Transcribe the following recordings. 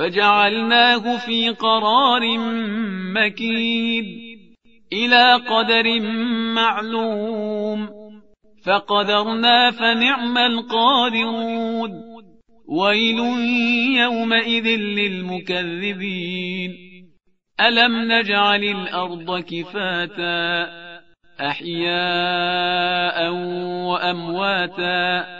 فجعلناه في قرار مكين إلى قدر معلوم فقدرنا فنعم القادرون ويل يومئذ للمكذبين. ألم نجعل الأرض كفاتا أحياء وأمواتا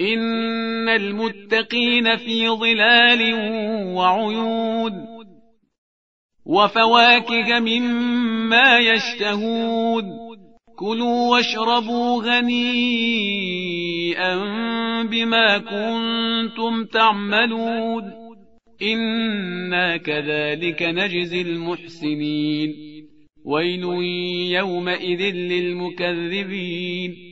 إن المتقين في ظلال وعيون وفواكه مما يشتهون كلوا واشربوا غنيئا بما كنتم تعملون إنا كذلك نجزي المحسنين ويل يومئذ للمكذبين